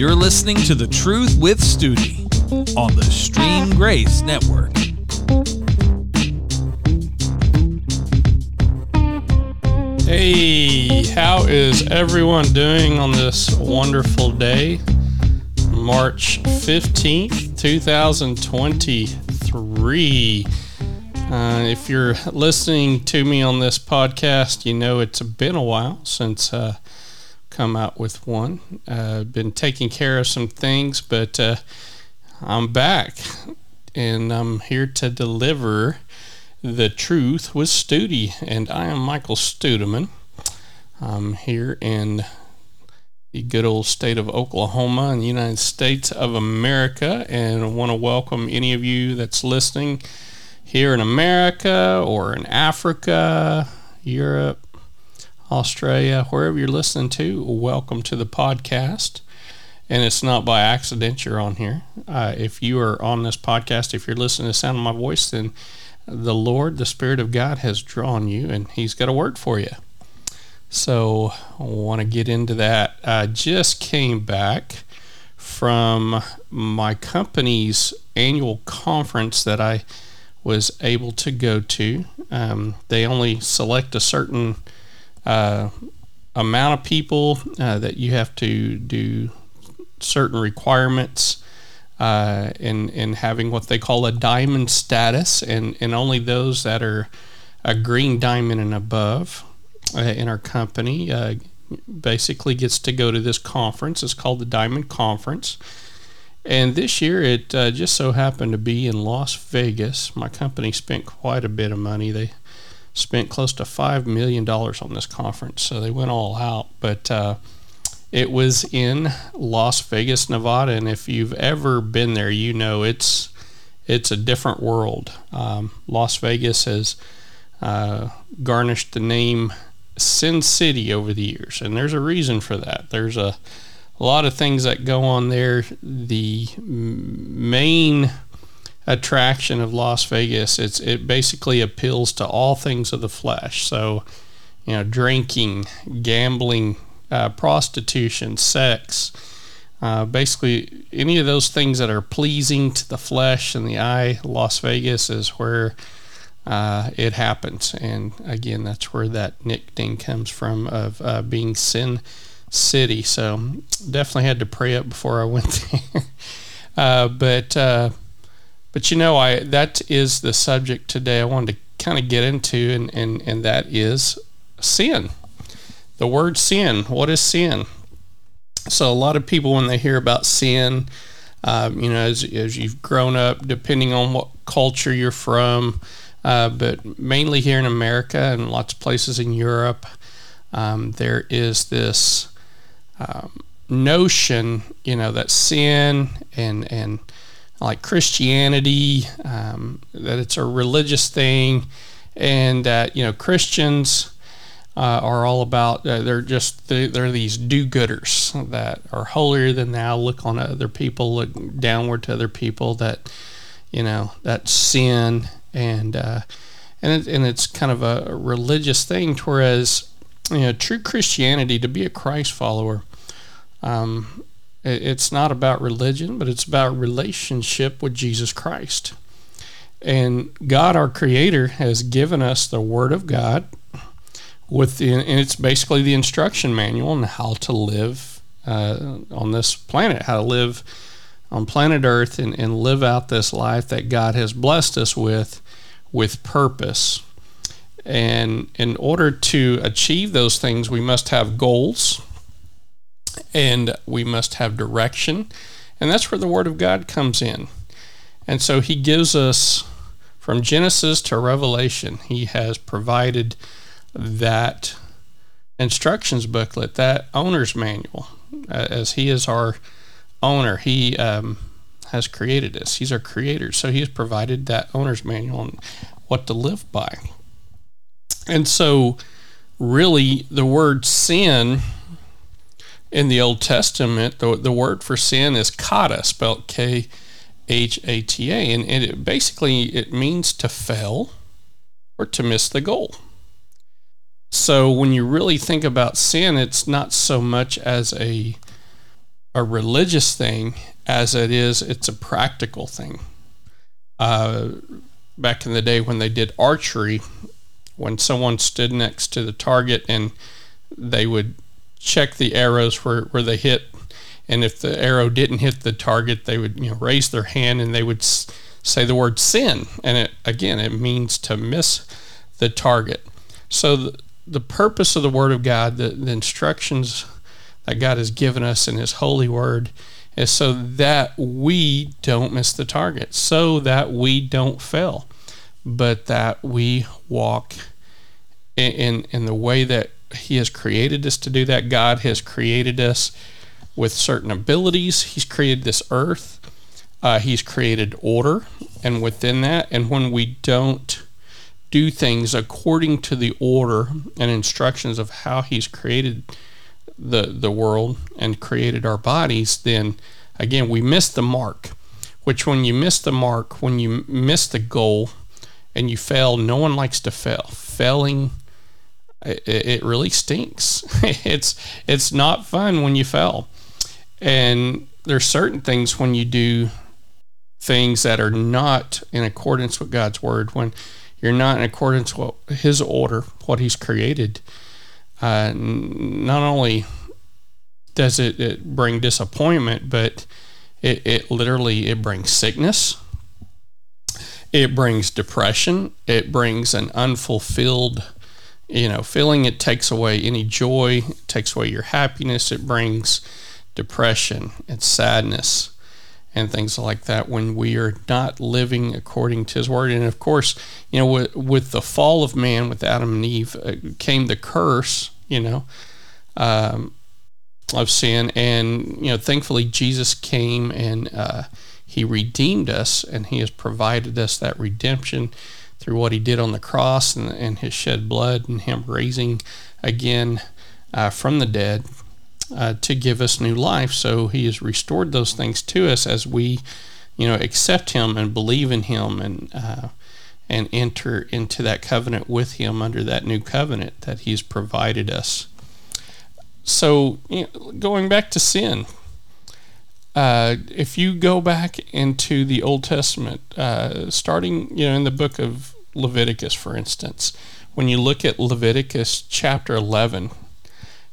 You're listening to The Truth with Studi on the Stream Grace Network. Hey, how is everyone doing on this wonderful day? March 15th, 2023. Uh, if you're listening to me on this podcast, you know it's been a while since uh, come out with one. Uh, been taking care of some things, but uh, I'm back and I'm here to deliver the truth with Studi. And I am Michael Studeman. I'm here in the good old state of Oklahoma in the United States of America, and I want to welcome any of you that's listening here in America or in Africa, Europe, Australia, wherever you're listening to, welcome to the podcast. And it's not by accident you're on here. Uh, if you are on this podcast, if you're listening to the sound of my voice, then the Lord, the Spirit of God, has drawn you and He's got a word for you. So I want to get into that. I just came back from my company's annual conference that I was able to go to. Um, they only select a certain uh, amount of people uh, that you have to do certain requirements uh, in in having what they call a diamond status, and and only those that are a green diamond and above uh, in our company uh, basically gets to go to this conference. It's called the Diamond Conference. And this year, it uh, just so happened to be in Las Vegas. My company spent quite a bit of money. They spent close to $5 million on this conference, so they went all out. But uh, it was in Las Vegas, Nevada, and if you've ever been there, you know it's it's a different world. Um, Las Vegas has uh, garnished the name Sin City over the years, and there's a reason for that. There's a a lot of things that go on there. The main attraction of Las Vegas, it's it basically appeals to all things of the flesh. So, you know, drinking, gambling, uh, prostitution, sex, uh, basically any of those things that are pleasing to the flesh and the eye. Las Vegas is where uh, it happens, and again, that's where that nickname comes from of uh, being sin city. So definitely had to pray up before I went there. Uh, but uh, but you know, I that is the subject today. I wanted to kind of get into, and and and that is sin. The word sin. What is sin? So a lot of people, when they hear about sin, um, you know, as as you've grown up, depending on what culture you're from. Uh, but mainly here in America and lots of places in Europe, um, there is this um, notion, you know, that sin and and like Christianity, um, that it's a religious thing, and that you know Christians uh, are all about uh, they're just they're, these do-gooders that are holier than thou, look on other people, look downward to other people that you know that sin and uh, and it, and it's kind of a religious thing, whereas you know true Christianity to be a Christ follower um, it's not about religion, but it's about relationship with Jesus Christ. And God, our Creator, has given us the Word of God, with and it's basically the instruction manual on how to live uh, on this planet, how to live on planet Earth, and, and live out this life that God has blessed us with, with purpose. And in order to achieve those things, we must have goals and we must have direction. And that's where the Word of God comes in. And so He gives us, from Genesis to Revelation, He has provided that instructions booklet, that owner's manual, as He is our owner. He um, has created us, He's our creator. So He has provided that owner's manual and what to live by. And so, really, the word sin in the Old Testament, the, the word for sin is kata, spelled K H A T A, and, it basically it means to fail or to miss the goal. So when you really think about sin, it's not so much as a a religious thing as it is it's a practical thing. Uh, back in the day when they did archery, when someone stood next to the target and they would check the arrows where, where they hit, and if the arrow didn't hit the target, they would you know raise their hand and they would say the word sin, and it again it means to miss the target. So the, the purpose of the Word of God, the, the instructions that God has given us in His holy Word, is so that we don't miss the target, so that we don't fail, but that we walk in, in, in the way that He has created us to do that. God has created us with certain abilities. He's created this earth. Uh, he's created order, and within that, and when we don't do things according to the order and instructions of how He's created the the world and created our bodies, then again we miss the mark. Which when you miss the mark, when you miss the goal, and you fail, no one likes to fail. Failing, it, it really stinks. it's it's not fun when you fail, and there's certain things when you do things that are not in accordance with God's word when you're not in accordance with His order, what He's created. Uh, not only does it, it, bring disappointment, but it, it literally it brings sickness. It brings depression. It brings an unfulfilled, you know, feeling. It takes away any joy. It takes away your happiness. It brings depression and sadness and things like that when we are not living according to his word and of course you know with, with the fall of man with adam and eve uh, came the curse you know um, of sin and you know thankfully jesus came and uh, he redeemed us and he has provided us that redemption through what he did on the cross and, and his shed blood and him raising again uh, from the dead uh, to give us new life. So He has restored those things to us as we, you know, accept Him and believe in Him and uh, and enter into that covenant with Him under that new covenant that He's provided us. So you know, going back to sin. Uh, if you go back into the Old Testament, uh, starting you know in the book of Leviticus, for instance, when you look at Leviticus chapter 11,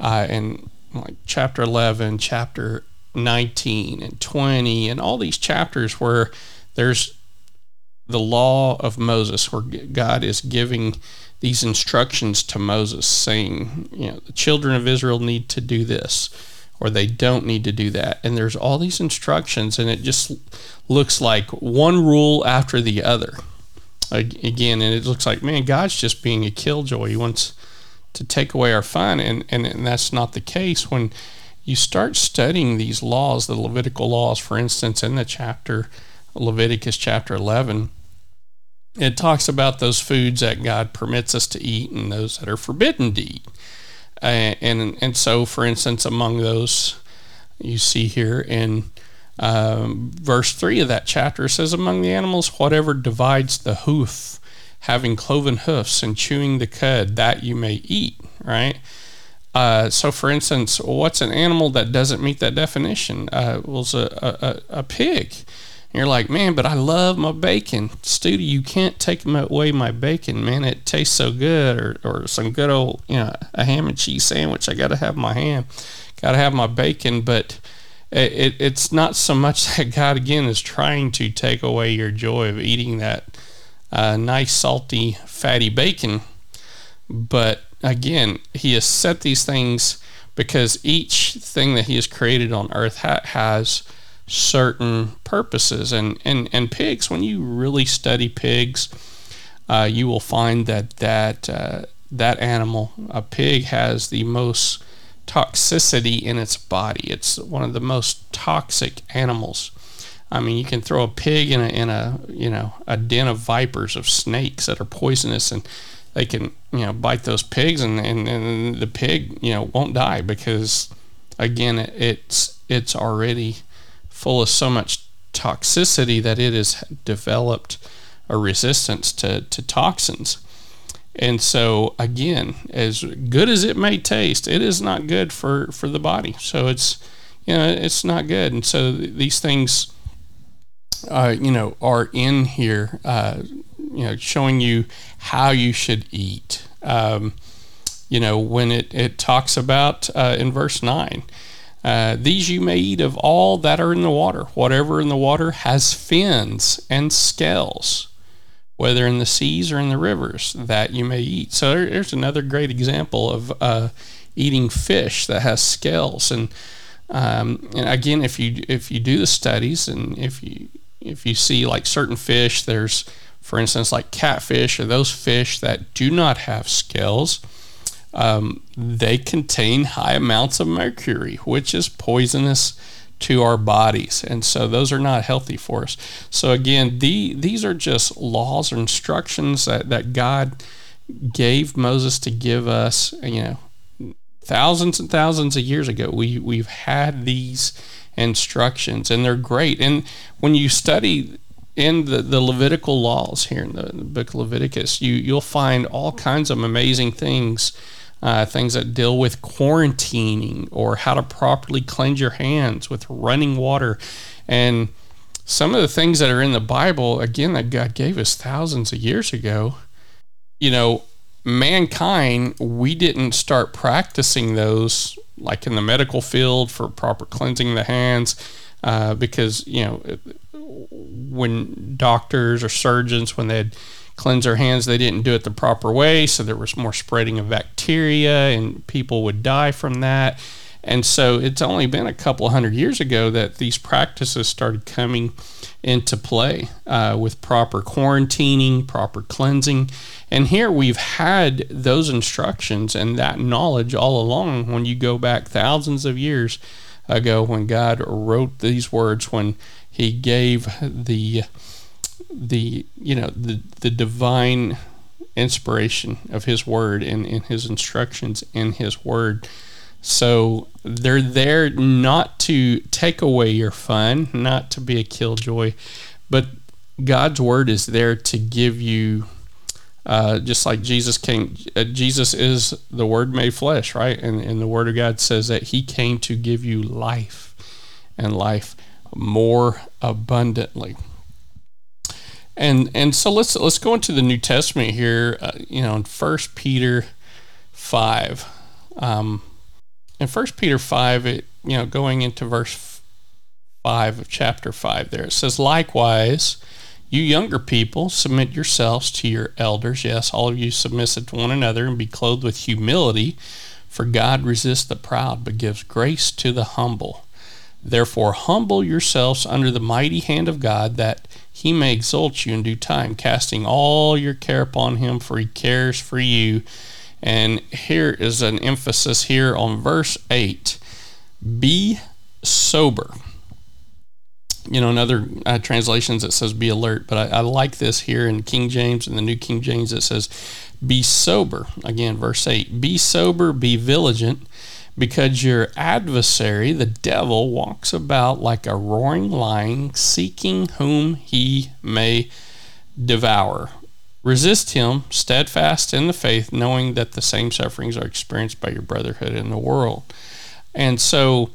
uh, and like chapter 11, chapter 19, and 20, and all these chapters where there's the law of Moses, where God is giving these instructions to Moses, saying, you know, the children of Israel need to do this, or they don't need to do that. And there's all these instructions, and it just looks like one rule after the other. Again, and it looks like, man, God's just being a killjoy. He wants to take away our fun. And, and, and that's not the case. When you start studying these laws, the Levitical laws, for instance, in the chapter, Leviticus chapter 11, it talks about those foods that God permits us to eat and those that are forbidden to eat. Uh, and, and so, for instance, among those you see here in um, verse 3 of that chapter, it says, Among the animals, whatever divides the hoof having cloven hoofs and chewing the cud that you may eat, right? Uh, so, for instance, what's an animal that doesn't meet that definition? Uh, was a, a, a pig. And you're like, man, but I love my bacon. Studi, you can't take away my bacon, man. It tastes so good. Or, or some good old, you know, a ham and cheese sandwich. I got to have my ham, got to have my bacon. But it, it, it's not so much that God, again, is trying to take away your joy of eating that uh, nice, salty, fatty bacon. But again, he has set these things because each thing that he has created on earth ha- has certain purposes. And, and, and pigs, when you really study pigs, uh, you will find that that, uh, that animal, a pig, has the most toxicity in its body. It's one of the most toxic animals. I mean, you can throw a pig in a in a you know a den of vipers of snakes that are poisonous, and they can you know bite those pigs, and and, and the pig you know won't die because again it's it's already full of so much toxicity that it has developed a resistance to, to toxins. And so again, as good as it may taste, it is not good for, for the body. So it's you know, it's not good. And so these things, uh, you know, are in here, uh, you know, showing you how you should eat. Um, you know, when it, it talks about uh, in verse 9, uh, these you may eat of all that are in the water. Whatever in the water has fins and scales, whether in the seas or in the rivers, that you may eat. So there, there's another great example of uh, eating fish that has scales. And, um, and again, if you if you do the studies and if you if you see like certain fish, there's for instance like catfish or those fish that do not have scales um, they contain high amounts of mercury, which is poisonous to our bodies. And so those are not healthy for us. So again, the, these are just laws or instructions that, that God gave Moses to give us, you know, thousands and thousands of years ago. We, we've had these instructions and they're great. And when you study in the, the Levitical laws here in the, in the book of Leviticus, you, you'll find all kinds of amazing things uh, things that deal with quarantining or how to properly cleanse your hands with running water. And some of the things that are in the Bible, again, that God gave us thousands of years ago, you know, mankind, we didn't start practicing those like in the medical field for proper cleansing the hands uh, because, you know, when doctors or surgeons, when they had cleanse their hands. They didn't do it the proper way, so there was more spreading of bacteria, and people would die from that. And so it's only been a couple hundred years ago that these practices started coming into play uh, with proper quarantining, proper cleansing. And here we've had those instructions and that knowledge all along when you go back thousands of years ago when God wrote these words, when He gave the the you know the the divine inspiration of his word and in his instructions in his word. So they're there not to take away your fun not to be a killjoy but god's word is there to give you uh, just like jesus came uh, jesus is the word made flesh right? And, and the word of god says that he came to give you life and life more abundantly and and so let's let's go into the New Testament here. Uh, you know, in First Peter five, um, in First Peter five, it you know going into verse five of chapter five, there it says, likewise. You younger people, submit yourselves to your elders. Yes, all of you submissive to one another and be clothed with humility, for God resists the proud but gives grace to the humble. Therefore, humble yourselves under the mighty hand of God, that he may exalt you in due time, casting all your care upon him, for he cares for you. And here is an emphasis here on verse 8 Be sober. You know, in other uh, translations it says be alert, but I, I like this here in King James and the New King James it says be sober. Again, verse 8 Be sober, be vigilant because your adversary, the devil, walks about like a roaring lion, seeking whom he may devour. Resist him, steadfast in the faith, knowing that the same sufferings are experienced by your brotherhood in the world. And so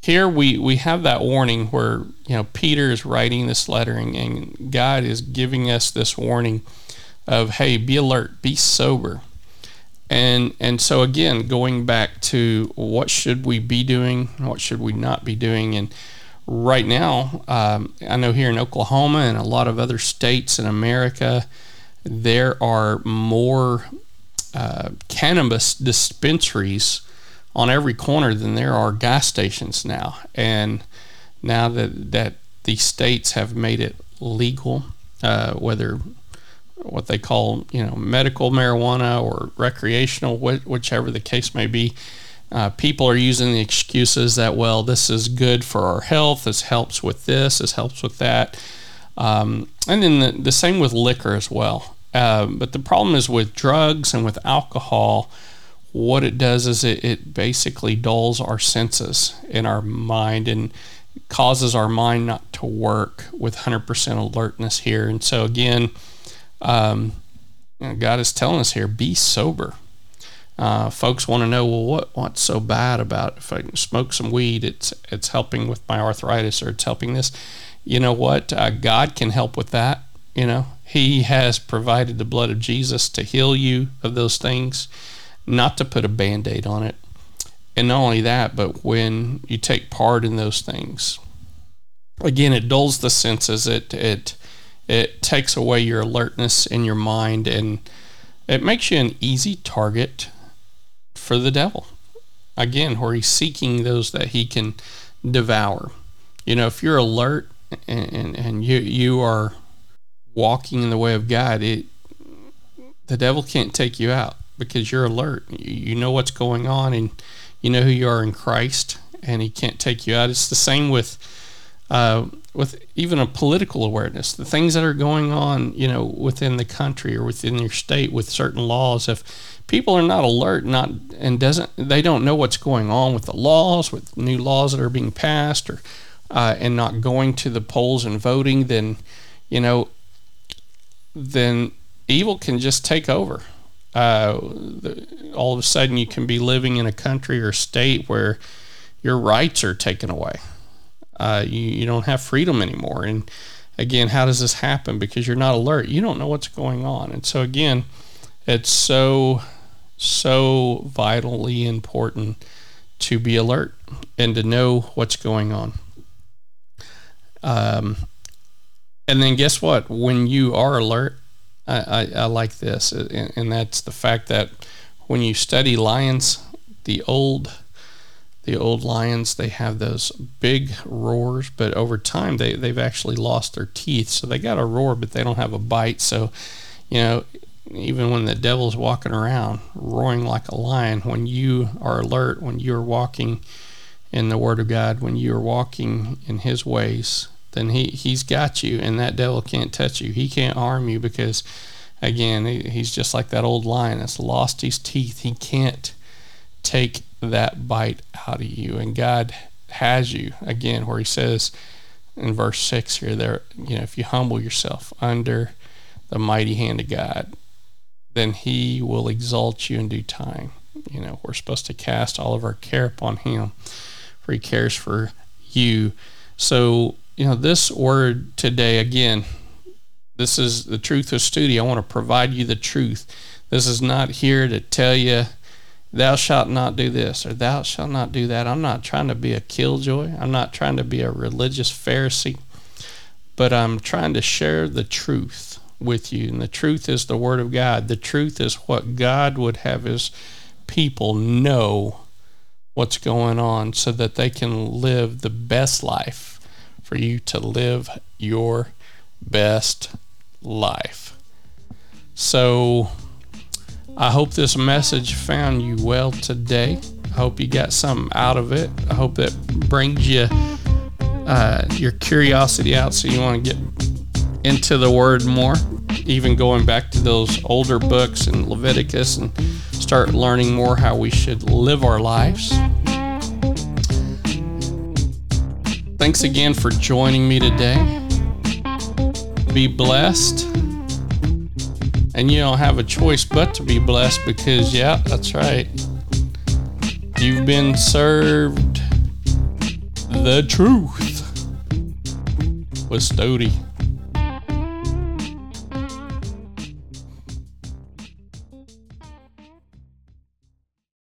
here we, we have that warning where, you know, Peter is writing this letter and, and God is giving us this warning of, hey, be alert, be sober and and so again going back to what should we be doing what should we not be doing? And right now um, i know here in oklahoma and a lot of other states in america there are more uh, cannabis dispensaries on every corner than there are gas stations now. And now that that the states have made it legal uh, whether what they call you know medical marijuana or recreational, whichever the case may be. Uh, people are using the excuses that well, this is good for our health. This helps with this. This helps with that. Um, and then the, the, same with liquor as well. Uh, but the problem is with drugs and with alcohol. What it does is it, it basically dulls our senses in our mind and causes our mind not to work with 100% alertness here. And so, again, um, God is telling us here be sober. Uh, folks want to know, well, what what's so bad about if I smoke some weed? It's it's helping with my arthritis or it's helping this. You know what? Uh, God can help with that. You know, He has provided the blood of Jesus to heal you of those things, not to put a band aid on it. And not only that, but when you take part in those things, again, it dulls the senses. It it it takes away your alertness in your mind, and it makes you an easy target for the devil. Again, where he's seeking those that he can devour. You know, if you're alert and, and, and you you are walking in the way of God, it the devil can't take you out because you're alert. You know what's going on and you know who you are in Christ, and he can't take you out. It's the same with uh, with even a political awareness, the things that are going on, you know, within the country or within your state with certain laws. If people are not alert, not and doesn't they don't know what's going on with the laws, with new laws that are being passed, or uh, and not going to the polls and voting, then you know, then evil can just take over. Uh, the, all of a sudden, you can be living in a country or state where your rights are taken away. Uh, you, you don't have freedom anymore. And again, how does this happen? Because you're not alert. You don't know what's going on. And so, again, it's so so vitally important to be alert and to know what's going on. Um, and then guess what? When you are alert, I, I, I like this, and, and, that's the fact that when you study lions, the old the old lions they have those big roars, but over time they they've actually lost their teeth, so they got a roar, but they don't have a bite. So, you know, even when the devil's walking around roaring like a lion, when you are alert, when you're walking in the Word of God, when you're walking in His ways, then He He's got you, and that devil can't touch you. He can't harm you because, again, he, he's just like that old lion that's lost his teeth. He can't take that bite out of you, and God has you again, where He says in verse six here, there, you know, if you humble yourself under the mighty hand of God, then he will exalt you in due time. You know, we're supposed to cast all of our care upon him, for he cares for you. So, you know, this word today, again, this is the truth of study. I want to provide you the truth. This is not here to tell you, thou shalt not do this or thou shalt not do that. I'm not trying to be a killjoy. I'm not trying to be a religious Pharisee, but I'm trying to share the truth with you. And the truth is the Word of God. The truth is what God would have His people know what's going on so that they can live the best life for you to live your best life. So I hope this message found you well today. I hope you got something out of it. I hope that brings you uh, your curiosity out so you want to get into the word more, even going back to those older books in Leviticus and start learning more how we should live our lives. Thanks again for joining me today. Be blessed. And you don't have a choice but to be blessed because, yeah, that's right. You've been served the truth with Studi.